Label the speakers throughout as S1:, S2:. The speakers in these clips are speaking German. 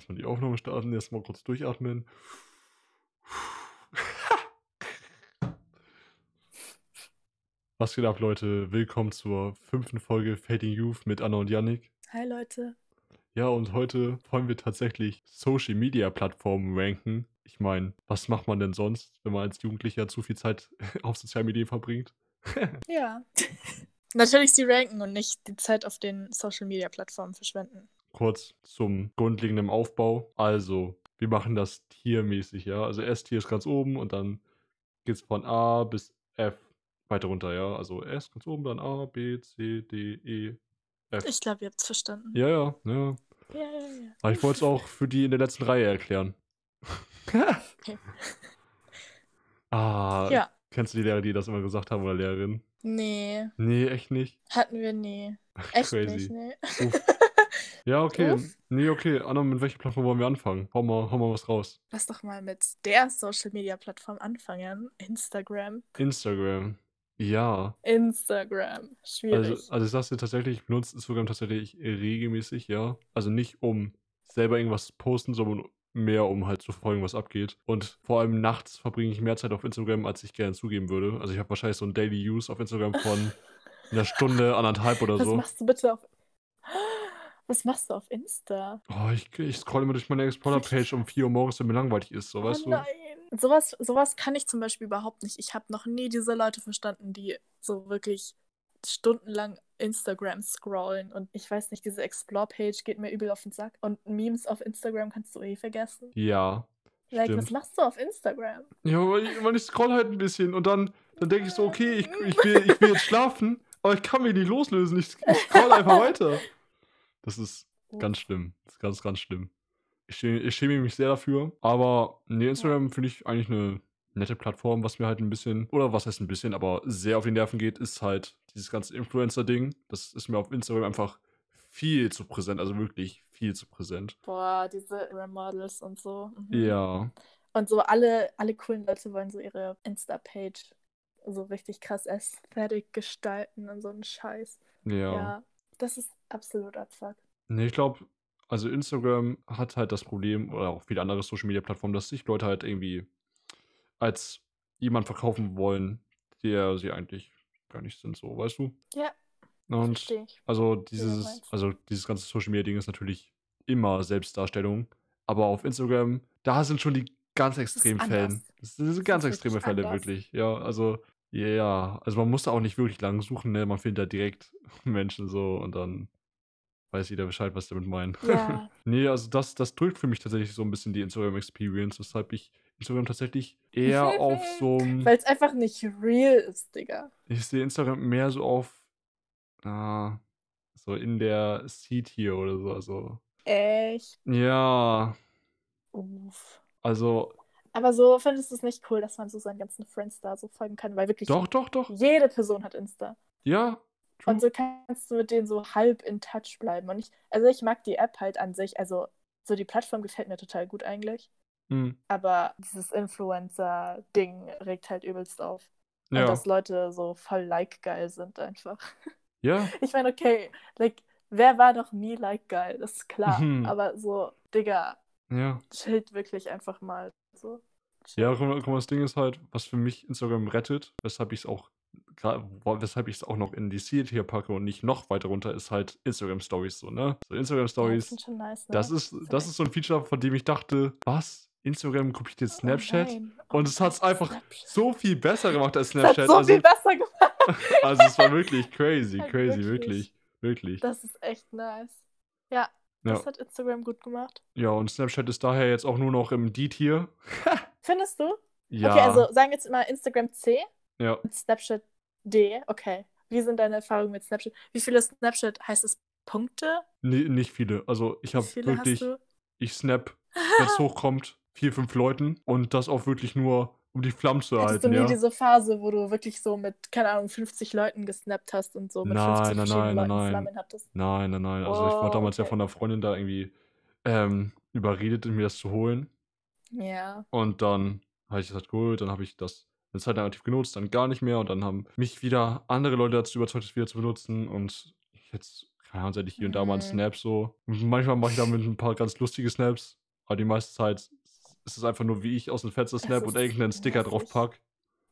S1: Erstmal die Aufnahme starten, erstmal kurz durchatmen. Was geht ab, Leute? Willkommen zur fünften Folge Fading Youth mit Anna und Yannick.
S2: Hi Leute.
S1: Ja, und heute wollen wir tatsächlich Social Media Plattformen ranken. Ich meine, was macht man denn sonst, wenn man als Jugendlicher zu viel Zeit auf sozialen Medien verbringt?
S2: Ja. Natürlich sie ranken und nicht die Zeit auf den Social Media Plattformen verschwenden.
S1: Kurz zum grundlegenden Aufbau. Also, wir machen das tiermäßig, ja. Also S-Tier ist ganz oben und dann geht es von A bis F weiter runter, ja. Also S ganz oben, dann A, B, C, D, E, F.
S2: Ich glaube, ihr habt es verstanden.
S1: Ja, ja, ja.
S2: Ja, ja, ja.
S1: Aber ich wollte es auch für die in der letzten Reihe erklären. Ah,
S2: Ja.
S1: kennst du die Lehrer, die das immer gesagt haben oder Lehrerin?
S2: Nee,
S1: Nee, echt nicht.
S2: hatten wir nie. Echt
S1: Crazy.
S2: nicht, nee.
S1: Ja, okay.
S2: Uff.
S1: Nee, okay. Anna, mit welcher Plattform wollen wir anfangen? Hau mal, hau mal was raus.
S2: Lass doch mal mit der Social Media Plattform anfangen. Instagram.
S1: Instagram. Ja.
S2: Instagram. Schwierig.
S1: Also, also ich sag's dir tatsächlich, ich benutze Instagram tatsächlich regelmäßig, ja. Also nicht um selber irgendwas zu posten, sondern mehr um halt zu verfolgen, was abgeht. Und vor allem nachts verbringe ich mehr Zeit auf Instagram, als ich gerne zugeben würde. Also ich habe wahrscheinlich so ein Daily Use auf Instagram von einer Stunde, anderthalb oder
S2: Was
S1: so.
S2: machst du bitte auf. Was machst du auf Insta?
S1: Oh, ich, ich scroll immer durch meine Explorer-Page um 4 Uhr morgens, wenn mir langweilig ist, so, weißt
S2: oh
S1: du?
S2: nein. Sowas, sowas kann ich zum Beispiel überhaupt nicht. Ich habe noch nie diese Leute verstanden, die so wirklich stundenlang Instagram scrollen. Und ich weiß nicht, diese Explore-Page geht mir übel auf den Sack. Und Memes auf Instagram kannst du eh vergessen.
S1: Ja.
S2: Like,
S1: Stimmt.
S2: was machst du auf Instagram?
S1: Ja, weil ich, weil ich scroll halt ein bisschen und dann, dann denke ich so, okay, ich, ich, will, ich will jetzt schlafen, aber ich kann mich nicht loslösen. Ich, ich scroll einfach weiter. Das ist ganz schlimm. Das ist ganz, ganz schlimm. Ich, schä- ich schäme mich sehr dafür. Aber nee, Instagram finde ich eigentlich eine nette Plattform, was mir halt ein bisschen, oder was heißt ein bisschen, aber sehr auf die Nerven geht, ist halt dieses ganze Influencer-Ding. Das ist mir auf Instagram einfach viel zu präsent, also wirklich viel zu präsent.
S2: Boah, diese Models und so. Mhm.
S1: Ja.
S2: Und so alle, alle coolen Leute wollen so ihre Insta-Page so richtig krass aesthetic gestalten und so einen Scheiß.
S1: Ja.
S2: Ja, das ist absolut Abfuck.
S1: Nee, ich glaube, also Instagram hat halt das Problem, oder auch viele andere Social Media Plattformen, dass sich Leute halt irgendwie als jemand verkaufen wollen, der sie eigentlich gar nicht sind, so, weißt du?
S2: Ja,
S1: Und
S2: verstehe ich.
S1: also dieses, also dieses ganze Social Media Ding ist natürlich immer Selbstdarstellung, aber auf Instagram, da sind schon die ganz extremen Fälle. Das sind ganz extreme Fälle,
S2: anders.
S1: wirklich. Ja, also, ja, also man muss da auch nicht wirklich lang suchen, ne? Man findet da direkt Menschen so und dann weiß jeder Bescheid, was damit meinen.
S2: Ja,
S1: Nee, also das, das drückt für mich tatsächlich so ein bisschen die Instagram-Experience, weshalb ich Instagram tatsächlich eher auf so einem.
S2: weil es einfach nicht real ist, Digga.
S1: Ich sehe Instagram mehr so auf. Ah, so in der Seed hier oder so. Also.
S2: Echt?
S1: Ja,
S2: Uff.
S1: also.
S2: Aber so findest du es nicht cool, dass man so seinen ganzen Friends da so folgen kann, weil wirklich
S1: Doch, doch, doch.
S2: jede Person hat Insta.
S1: Ja. true.
S2: Und so kannst du mit denen so halb in Touch bleiben. Und ich, also ich mag die App halt an sich, also so die Plattform gefällt mir total gut eigentlich.
S1: Hm,
S2: Aber dieses Influencer-Ding regt halt übelst auf. Und
S1: ja.
S2: dass Leute so voll like-geil sind einfach.
S1: Ja.
S2: Ich meine, okay, like, wer war noch nie like-geil? Das ist klar.
S1: Mhm.
S2: Aber so, Digga,
S1: Ja.
S2: chillt wirklich einfach mal. So.
S1: Ja, guck mal, das Ding ist halt, was für mich Instagram rettet, weshalb ich es auch, weshalb ich es auch noch in die Seed hier packe und nicht noch weiter runter, ist halt Instagram Stories so, ne? So Instagram
S2: Ja,
S1: Stories,
S2: schon nice, ne?
S1: das ist, das ist so ein Feature, von dem ich dachte, was? Instagram kopiert jetzt
S2: Oh
S1: Snapchat?
S2: nein.
S1: Und es hat's
S2: nein,
S1: einfach
S2: Snapchat.
S1: so viel besser gemacht als
S2: Das hat
S1: Snapchat.
S2: so
S1: also,
S2: viel besser gemacht.
S1: also es war wirklich crazy,
S2: Halt
S1: crazy,
S2: wirklich.
S1: wirklich, wirklich.
S2: Das ist echt nice. Ja,
S1: Ja.
S2: das hat Instagram gut gemacht.
S1: Ja, und Snapchat ist daher jetzt auch nur noch im D-Tier.
S2: Findest du?
S1: Ja,
S2: Okay, also sagen wir jetzt mal Instagram C
S1: ja.
S2: und Snapchat D. Okay. Wie sind deine Erfahrungen mit Snapchat? Wie viele Snapchat heißt es Punkte?
S1: Nee, nicht viele. Also ich habe
S2: viele
S1: wirklich,
S2: hast du?
S1: ich snap, wenn es hochkommt, vier, fünf Leuten und das auch wirklich nur, um die Flammen zu
S2: Hattest du
S1: erhalten,
S2: nie
S1: ja.
S2: diese Phase, wo du wirklich so mit, keine Ahnung, 50 Leuten gesnappt hast und so mit
S1: Nein,
S2: 50
S1: nein, nein,
S2: Leuten
S1: nein.
S2: Flammen hattest?
S1: Nein, nein, nein. Also ich
S2: Oh,
S1: wurde damals ja
S2: okay.
S1: von einer Freundin da irgendwie ähm, überredet, mir das zu holen.
S2: Ja.
S1: Und dann habe ich gesagt, gut, dann habe ich das eine Zeit lang aktiv genutzt, dann gar nicht mehr. Und dann haben mich wieder andere Leute dazu überzeugt, es wieder zu benutzen. Und jetzt keine Ahnung, seit ich hier und da mal einen
S2: Mhm.
S1: Snap so. Manchmal mache ich damit ein paar ganz lustige Snaps, aber die meiste Zeit ist es einfach nur, wie ich aus dem Fenster snap und irgendeinen Sticker drauf
S2: nervig.
S1: pack.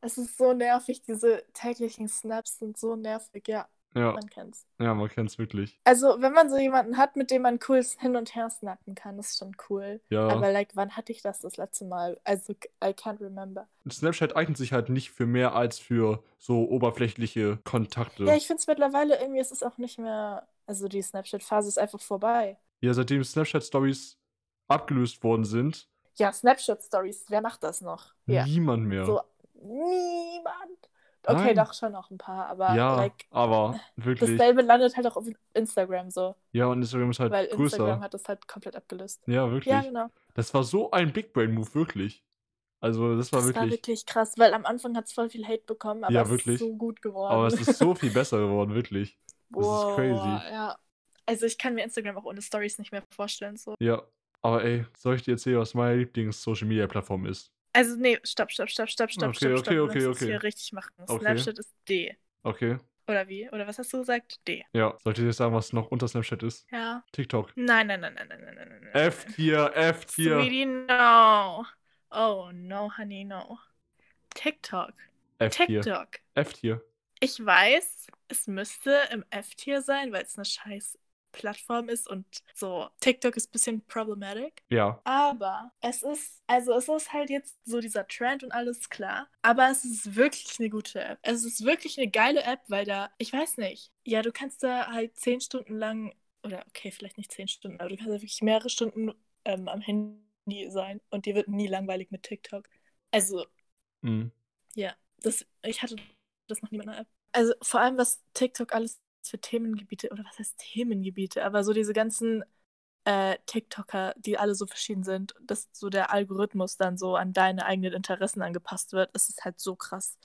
S2: Es ist so nervig, diese täglichen Snaps sind so nervig, ja,
S1: Ja,
S2: man kennt's.
S1: ja, man kennt's wirklich.
S2: Also, wenn man so jemanden hat, mit dem man cool hin und her snappen kann, ist schon cool.
S1: Ja.
S2: Aber, like, wann hatte ich das das letzte Mal? Also, I can't remember.
S1: Snapchat eignet sich halt nicht für mehr als für so oberflächliche Kontakte.
S2: Ja, ich finde es mittlerweile irgendwie, es ist auch nicht mehr, also die Snapchat-Phase ist einfach vorbei.
S1: Ja, seitdem Snapchat-Stories abgelöst worden sind,
S2: Ja, Snapchat-Stories, wer macht das noch? Ja,
S1: niemand mehr.
S2: so niemand. Okay,
S1: Nein.
S2: doch schon noch ein paar, aber
S1: ja,
S2: like,
S1: aber wirklich.
S2: dasselbe landet halt auch auf Instagram so,
S1: Ja, und Instagram ist halt
S2: weil
S1: größer.
S2: Instagram hat das halt komplett abgelöst.
S1: Ja, wirklich.
S2: Ja, genau.
S1: Das war so ein Big Brain Move, wirklich. Also, das war
S2: Das war
S1: wirklich.
S2: wirklich krass, weil am Anfang hat es voll viel Hate bekommen, aber
S1: Ja,
S2: es
S1: wirklich.
S2: ist so gut geworden.
S1: Aber es ist so viel besser geworden, wirklich. Das ist crazy.
S2: Ja. Also ich kann mir Instagram auch ohne Stories nicht mehr vorstellen. So.
S1: Ja. Aber ey, soll ich dir erzählen, was meine Lieblings-Social-Media-Plattform ist?
S2: Also nee, stopp, stopp, stopp, stopp, stopp,
S1: Okay,
S2: stopp,
S1: okay,
S2: stopp.
S1: Okay, okay.
S2: hier richtig machen.
S1: Okay.
S2: Snapchat ist D.
S1: Okay.
S2: Oder wie? Oder was hast du gesagt? D.
S1: Ja. Soll ich dir jetzt sagen, was noch unter Snapchat ist?
S2: Ja.
S1: TikTok.
S2: Nein, nein, nein, nein, nein, nein, nein, nein. nein.
S1: F-Tier, F-Tier.
S2: Sweetie, no. Oh, no, honey, no. TikTok.
S1: F-Tier.
S2: TikTok.
S1: F-Tier.
S2: Ich weiß, es müsste im F-Tier sein, weil es eine scheiß Plattform ist und so. TikTok ist ein bisschen problematic.
S1: Ja.
S2: Aber es ist, also es ist halt jetzt so dieser Trend und alles klar. Aber es ist wirklich eine gute App. Es ist wirklich eine geile App, weil da, ich weiß nicht, ja, du kannst da halt zehn Stunden lang, oder okay, vielleicht nicht zehn Stunden, aber du kannst da wirklich mehrere Stunden ähm, am Handy sein und dir wird nie langweilig mit TikTok. Also,
S1: Mhm.
S2: ja, das, ich hatte das noch nie mit einer App. Also vor allem, was TikTok alles für Themengebiete, oder was heißt Themengebiete, aber so diese ganzen äh, TikToker, die alle so verschieden sind, dass so der Algorithmus dann so an deine eigenen Interessen angepasst wird, es ist halt so krass.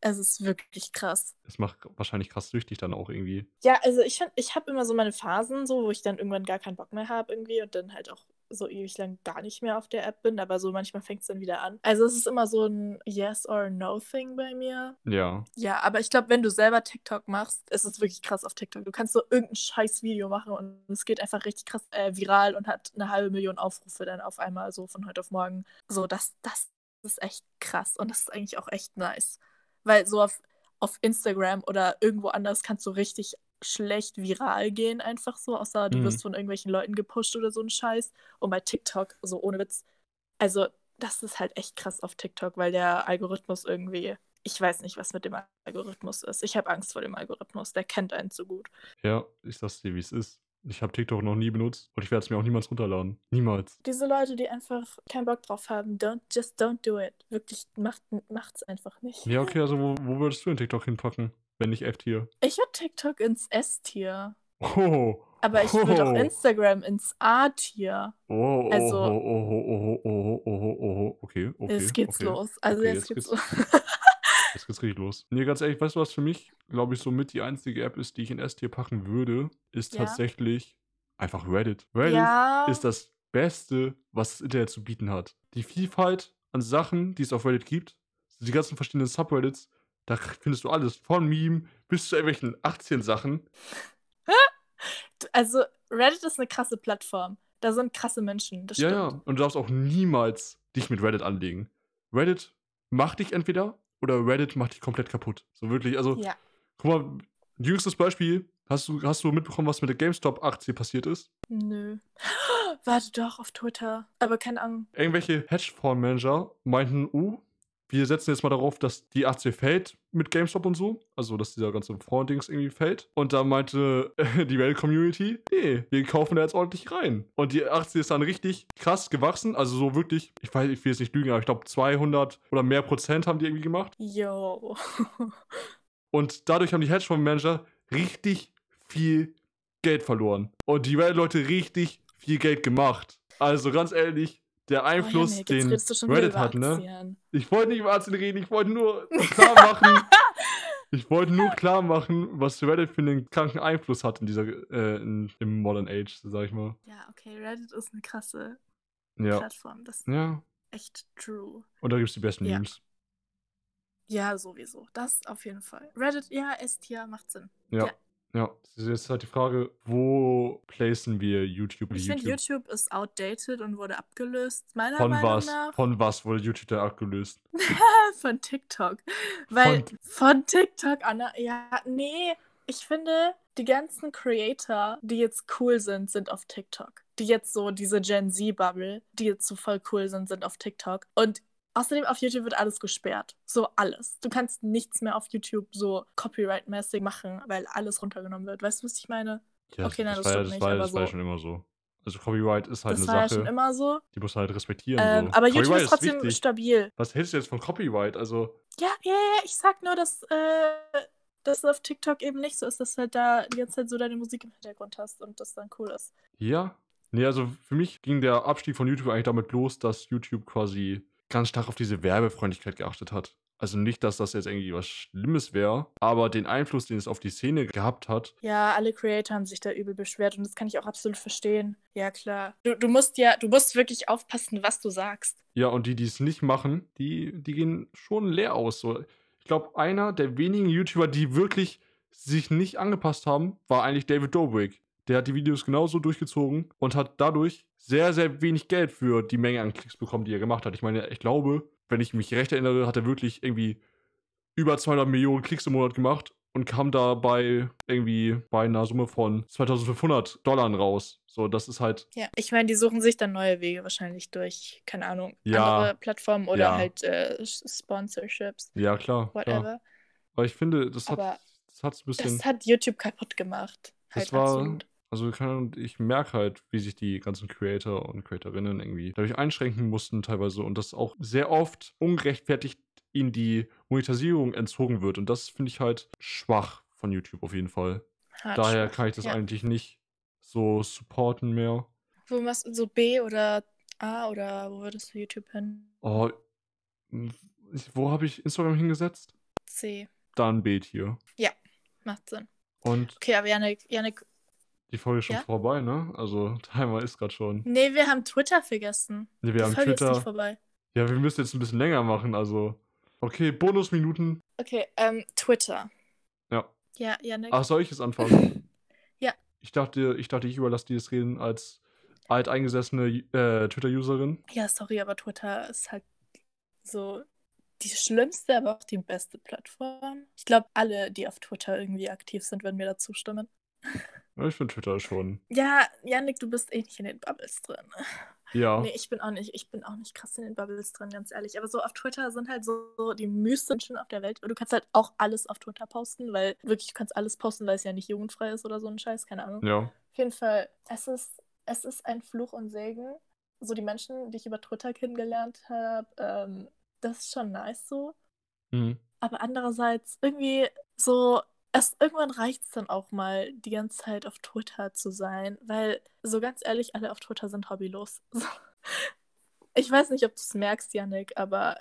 S2: Es ist wirklich krass.
S1: Es macht wahrscheinlich krass süchtig dann auch irgendwie.
S2: Ja, also ich, find- ich habe immer so meine Phasen, so, wo ich dann irgendwann gar keinen Bock mehr habe irgendwie und dann halt auch so ewig lang gar nicht mehr auf der App bin, aber so manchmal fängt es dann wieder an. Also es ist immer so ein Yes or No Thing bei mir.
S1: Ja.
S2: Ja, aber ich glaube, wenn du selber TikTok machst, ist es wirklich krass auf TikTok. Du kannst so irgendein scheiß Video machen und es geht einfach richtig krass äh, viral und hat eine halbe Million Aufrufe dann auf einmal so von heute auf morgen. So, das, das ist echt krass und das ist eigentlich auch echt nice. Weil so auf, auf Instagram oder irgendwo anders kannst du richtig schlecht viral gehen, einfach so, außer du
S1: Mhm.
S2: wirst von irgendwelchen Leuten gepusht oder so ein Scheiß. Und bei TikTok, so ohne Witz, also das ist halt echt krass auf TikTok, weil der Algorithmus irgendwie, ich weiß nicht, was mit dem Algorithmus ist. Ich habe Angst vor dem Algorithmus, der kennt einen zu gut.
S1: Ja, ich sag's dir, wie es ist. Ich habe TikTok noch nie benutzt und ich werde es mir auch niemals runterladen. Niemals.
S2: Diese Leute, die einfach keinen Bock drauf haben, don't, just don't do it. Wirklich, macht, macht's einfach nicht.
S1: Ja, okay, also wo, wo würdest du den TikTok hinpacken, wenn nicht F-Tier?
S2: Ich würde TikTok ins S-Tier.
S1: Oh.
S2: Aber ich würde auch
S1: oh.
S2: Instagram ins A-Tier.
S1: Oh, oh, oh,
S2: also,
S1: oh, oh, oh, oh, oh, oh, oh, oh, okay, okay.
S2: Jetzt geht's
S1: okay.
S2: los. Also
S1: okay,
S2: jetzt,
S1: jetzt,
S2: geht's,
S1: geht's
S2: los.
S1: jetzt geht's richtig los. Nee, ganz ehrlich, weißt du, was für mich, glaube ich, somit die einzige App ist, die ich in S-Tier packen würde, ist
S2: ja.
S1: tatsächlich einfach Reddit. Reddit
S2: ja.
S1: ist das Beste, was das Internet zu bieten hat. Die Vielfalt an Sachen, die es auf Reddit gibt, die ganzen verschiedenen Subreddits, da findest du alles. Von Meme bis zu irgendwelchen 18 Sachen.
S2: Also Reddit ist eine krasse Plattform. Da sind krasse Menschen. Das
S1: Ja,
S2: stimmt.
S1: ja. Und du darfst auch niemals dich mit Reddit anlegen. Reddit macht dich entweder oder Reddit macht dich komplett kaputt. So wirklich, also,
S2: Ja.
S1: guck mal, jüngstes Beispiel. Hast du, hast du mitbekommen, was mit der GameStop-Aktie passiert ist?
S2: Nö. Warte doch auf Twitter. Aber keine Ahnung.
S1: Irgendwelche Hedgefondsmanager meinten, uh, wir setzen jetzt mal darauf, dass die Aktie fällt mit GameStop und so. Also, dass dieser ganze Fonddings irgendwie fällt. Und da meinte die Reddit-Community, nee, wir kaufen da jetzt ordentlich rein. Und die Aktie ist dann richtig krass gewachsen. Also so wirklich, ich weiß, ich will jetzt nicht lügen, aber ich glaube 200 oder mehr Prozent haben die irgendwie gemacht.
S2: Yo.
S1: Und dadurch haben die Hedgefondsmanager richtig viel Geld verloren. Und die Reddit-Leute richtig viel Geld gemacht. Also ganz ehrlich, der Einfluss,
S2: oh, Janik,
S1: den Reddit hat, ne? Ich wollte nicht über Aktien reden, ich wollte nur klar machen. ich wollte nur klar machen, was Reddit für einen kranken Einfluss hat in dieser, äh, in, im Modern Age, sag ich mal.
S2: Ja, okay, Reddit ist eine krasse
S1: Ja.
S2: Plattform. Das ist
S1: Ja.
S2: echt true.
S1: Und da gibt es die besten
S2: Ja.
S1: Memes.
S2: Ja, sowieso. Das auf jeden Fall. Reddit, ja, S-Tier macht Sinn.
S1: Ja.
S2: Ja.
S1: Ja, das ist jetzt halt die Frage, wo placen wir YouTube?
S2: Ich finde, YouTube ist outdated und wurde abgelöst, meiner
S1: Von
S2: Meinung
S1: was?
S2: nach.
S1: Von was wurde YouTube da abgelöst?
S2: Von TikTok. Weil
S1: Von-
S2: von, TikTok, Anna, ja, nee, ich finde, die ganzen Creator, die jetzt cool sind, sind auf TikTok. Die jetzt so diese Gen Z-Bubble, die jetzt so voll cool sind, sind auf TikTok. Und außerdem auf YouTube wird alles gesperrt. So alles. Du kannst nichts mehr auf YouTube so copyright-mäßig machen, weil alles runtergenommen wird. Weißt du, was ich meine?
S1: Ja,
S2: Okay, nein, das
S1: war, ja-
S2: stimmt
S1: das
S2: nicht,
S1: war, das war ja
S2: so-
S1: schon immer so. Also Copyright ist halt
S2: das
S1: eine
S2: war ja
S1: Sache,
S2: schon immer so.
S1: die muss man halt respektieren.
S2: Ähm,
S1: so.
S2: aber YouTube
S1: Copyright
S2: ist trotzdem
S1: wichtig.
S2: stabil.
S1: Was hältst du jetzt von Copyright? Also,
S2: Ja, ja, ja, ich sag nur, dass, äh, dass es auf TikTok eben nicht so ist, dass du halt da die ganze Zeit so deine Musik im Hintergrund hast und das dann cool ist.
S1: ja. Nee, also für mich ging der Abstieg von YouTube eigentlich damit los, dass YouTube quasi ganz stark auf diese Werbefreundlichkeit geachtet hat. Also nicht, dass das jetzt irgendwie was Schlimmes wäre, aber den Einfluss, den es auf die Szene gehabt hat,
S2: Ja, alle Creator haben sich da übel beschwert und das kann ich auch absolut verstehen. Ja, klar. Du, du musst ja, du musst wirklich aufpassen, was du sagst.
S1: Ja, und die, die es nicht machen, die, die gehen schon leer aus. So. Ich glaube, einer der wenigen YouTuber, die wirklich sich nicht angepasst haben, war eigentlich David Dobrik. Der hat die Videos genauso durchgezogen und hat dadurch sehr, sehr wenig Geld für die Menge an Klicks bekommen, die er gemacht hat. Ich meine, ich glaube, wenn ich mich recht erinnere, hat er wirklich irgendwie über 200 Millionen Klicks im Monat gemacht und kam dabei irgendwie bei einer Summe von 2500 Dollar raus. So, das ist halt
S2: Ja, ich meine, die suchen sich dann neue Wege wahrscheinlich durch, keine Ahnung,
S1: Ja.
S2: andere Plattformen oder
S1: Ja.
S2: halt äh, Sponsorships,
S1: Ja, klar. klar.
S2: whatever.
S1: Aber ich finde, das hat
S2: Aber
S1: das hat's ein bisschen.
S2: Das hat YouTube kaputt gemacht. Halt
S1: Das war-
S2: absolut.
S1: Also ich merke halt, wie sich die ganzen Creator und Creatorinnen irgendwie dadurch einschränken mussten teilweise und dass auch sehr oft ungerechtfertigt ihnen die Monetarisierung entzogen wird. Und das finde ich halt schwach von YouTube auf jeden Fall.
S2: Hart
S1: Daher
S2: schwach.
S1: kann ich das
S2: ja.
S1: eigentlich nicht so supporten mehr.
S2: Wo machst du so B oder A oder wo würdest du YouTube hin?
S1: Oh, wo habe ich Instagram hingesetzt?
S2: C.
S1: Dann Beet hier.
S2: Macht Sinn.
S1: Und
S2: Okay, aber Janik, Janik.
S1: Die Folge ist schon
S2: Ja?
S1: vorbei, ne? Also Timer ist gerade schon.
S2: Nee, wir haben Twitter vergessen.
S1: Nee, wir
S2: Die
S1: haben
S2: Folge ist
S1: Twitter.
S2: nicht vorbei.
S1: Ja, wir müssen jetzt ein bisschen länger machen, also. Okay, Bonusminuten.
S2: Okay, ähm, Twitter.
S1: Ja.
S2: Ja, Janik.
S1: Ach, soll ich es anfangen?
S2: Ja.
S1: Ich dachte, ich dachte, ich überlasse dir das Reden als alteingesessene äh, Twitter-Userin.
S2: Ja, sorry, aber Twitter ist halt so die schlimmste, aber auch die beste Plattform. Ich glaube, alle, die auf Twitter irgendwie aktiv sind, würden mir da zustimmen.
S1: Ich finde Twitter schon.
S2: Ja, Janik, du bist eh nicht in den Bubbles drin.
S1: Ja.
S2: Nee, ich bin auch nicht, ich bin auch nicht krass in den Bubbles drin, ganz ehrlich. Aber so auf Twitter sind halt so, so die Menschen auf der Welt. Und du kannst halt auch alles auf Twitter posten, weil wirklich, du kannst alles posten, weil es ja nicht jugendfrei ist oder so ein Scheiß, keine Ahnung.
S1: Ja.
S2: Auf jeden Fall, es ist, es ist ein Fluch und Segen. So die Menschen, die ich über Twitter kennengelernt habe, ähm, das ist schon nice so.
S1: Mhm.
S2: Aber andererseits irgendwie so, es, irgendwann reicht es dann auch mal, die ganze Zeit auf Twitter zu sein, weil, so ganz ehrlich, alle auf Twitter sind hobbylos. Ich weiß nicht, ob du es merkst, Yannick, aber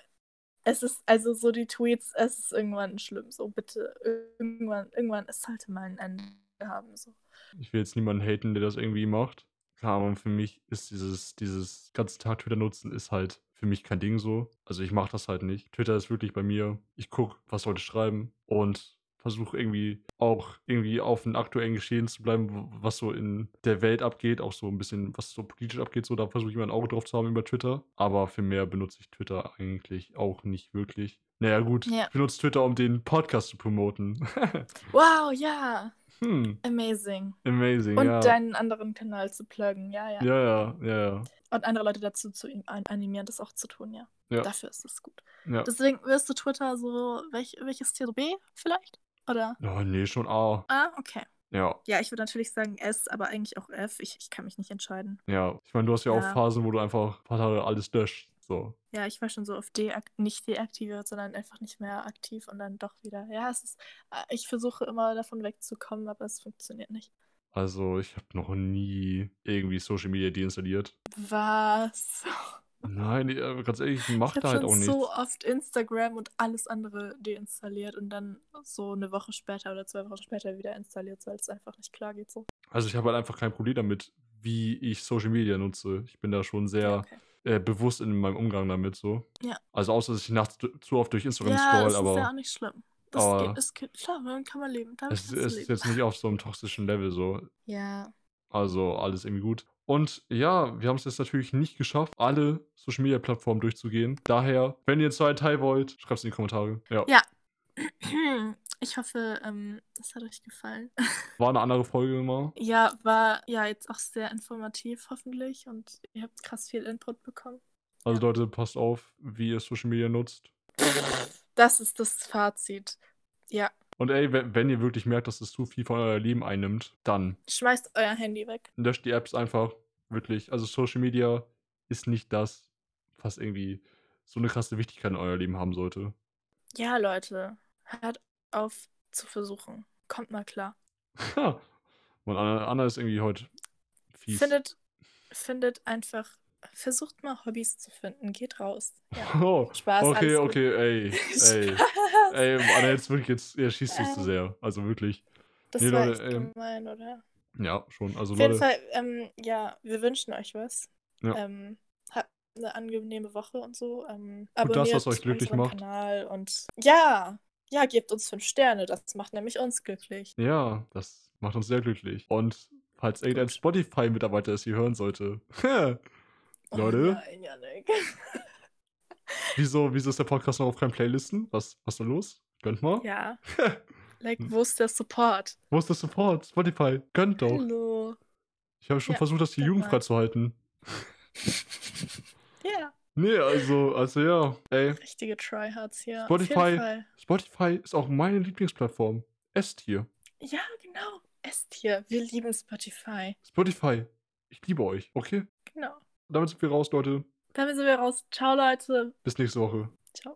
S2: es ist, also so die Tweets, es ist irgendwann schlimm. So bitte, irgendwann, irgendwann, es sollte mal ein Ende haben. So.
S1: Ich will jetzt niemanden haten, der das irgendwie macht. Keine Ahnung, für mich ist dieses, dieses ganze Tag Twitter nutzen ist halt für mich kein Ding so. Also ich mache das halt nicht. Twitter ist wirklich bei mir. Ich gucke, was Leute schreiben und versuche irgendwie auch irgendwie auf den aktuellen Geschehen zu bleiben, was so in der Welt abgeht, auch so ein bisschen, was so politisch abgeht, so da versuche ich immer ein Auge drauf zu haben über Twitter. Aber für mehr benutze ich Twitter eigentlich auch nicht wirklich. Naja, gut,
S2: Ja.
S1: ich benutze Twitter, um den Podcast zu promoten.
S2: Wow, ja,
S1: hm,
S2: amazing.
S1: amazing,
S2: Und
S1: ja.
S2: deinen anderen Kanal zu pluggen, ja, ja.
S1: ja, ja, ja, ja.
S2: Und andere Leute dazu zu animieren, das auch zu tun, ja.
S1: Ja.
S2: Dafür ist es gut. Deswegen wirst du Twitter so, welch, welches Tier? B vielleicht? Oder?
S1: Oh, nee, schon A.
S2: Ah, okay.
S1: Ja,
S2: Ja, ich würde natürlich sagen S, aber eigentlich auch F. Ich, ich kann mich nicht entscheiden.
S1: ja. Ich meine, du hast ja, auch
S2: Ja.
S1: Phasen, wo du einfach ein paar Tage alles löscht. So.
S2: Ja, ich war schon so auf deak nicht deaktiviert, sondern einfach nicht mehr aktiv und dann doch wieder. Ja, es ist, äh, ich versuche immer davon wegzukommen, aber es funktioniert nicht.
S1: Also, ich habe noch nie irgendwie Social Media deinstalliert.
S2: Was?
S1: Nein, äh, ganz ehrlich, ich mach
S2: Ich
S1: da
S2: habe
S1: halt auch
S2: schon
S1: nichts.
S2: so oft Instagram und alles andere deinstalliert und dann so eine Woche später oder zwei Wochen später wieder installiert, weil es einfach nicht klar geht so.
S1: Also, ich habe halt einfach kein Problem damit, wie ich Social Media nutze. Ich bin da schon sehr
S2: okay.
S1: äh, bewusst in meinem Umgang damit so.
S2: Ja.
S1: Also, außer dass ich nachts zu oft durch Instagram
S2: Ja,
S1: scroll,
S2: das ist
S1: aber
S2: ja auch nicht schlimm. Das
S1: Aber
S2: geht, es geht, klar, damit kann man leben. Damit
S1: es, ist
S2: leben.
S1: jetzt nicht auf so einem toxischen Level so.
S2: Ja.
S1: Also alles irgendwie gut. Und ja, wir haben es jetzt natürlich nicht geschafft, alle Social Media Plattformen durchzugehen. Daher, wenn ihr einen zweiten Teil wollt, schreibt es in die Kommentare. Ja.
S2: Ja. Ich hoffe, ähm, es hat euch gefallen.
S1: War eine andere Folge immer.
S2: Ja, war ja jetzt auch sehr informativ, hoffentlich. Und ihr habt krass viel Input bekommen.
S1: Also
S2: Ja.
S1: Leute, passt auf, wie ihr Social Media nutzt.
S2: Das ist das Fazit. Ja,
S1: Und ey, wenn, ihr wirklich merkt, dass es zu viel von euer Leben einnimmt, dann
S2: schmeißt euer Handy weg.
S1: löscht die Apps einfach. Wirklich. Also Social Media ist nicht das, was irgendwie so eine krasse Wichtigkeit in euer Leben haben sollte.
S2: Ja, Leute, hört auf zu versuchen. Kommt mal klar.
S1: Und Anna, Anna ist irgendwie heute fies.
S2: Findet, findet einfach, versucht mal Hobbys zu finden. Geht raus. Ja.
S1: Oh,
S2: Spaß,
S1: okay, okay, ey, ey. Ey, Anna, jetzt wirklich, jetzt ja, schießt zu
S2: Ähm.
S1: sehr. Also wirklich.
S2: Das
S1: Nee,
S2: war
S1: Leute,
S2: echt
S1: ähm,
S2: gemein, oder?
S1: Ja, schon. Also
S2: Auf jeden
S1: Leute,
S2: Fall, ähm, ja, wir wünschen euch was.
S1: Ja.
S2: Ähm, habt eine angenehme Woche und so. Ähm,
S1: Tut das, was
S2: abonniert
S1: euch glücklich
S2: unseren
S1: macht.
S2: Kanal und ja, ja, gebt uns fünf Sterne. Das macht nämlich uns glücklich.
S1: ja, das macht uns sehr glücklich. Und falls irgendein. Spotify-Mitarbeiter es hier hören sollte,
S2: Oh
S1: Leute,
S2: nein, Janik.
S1: wieso, wieso ist der Podcast noch auf keinen Playlisten? Was, was ist da los? Gönnt mal.
S2: Ja, like, wo ist der Support?
S1: Wo ist der Support? Spotify, gönnt doch.
S2: Hallo.
S1: Ich habe schon
S2: Ja,
S1: versucht, das hier jugendfrei zu halten.
S2: Ja,
S1: Nee, also, also ja, ey.
S2: richtige Tryhards hier.
S1: Spotify. Spotify ist auch meine Lieblingsplattform. S-Tier.
S2: Ja, genau. Esst hier. Wir lieben Spotify.
S1: Spotify. Ich liebe euch, okay?
S2: Genau.
S1: Damit sind wir raus, Leute.
S2: Damit sind wir raus. Ciao, Leute.
S1: Bis nächste Woche.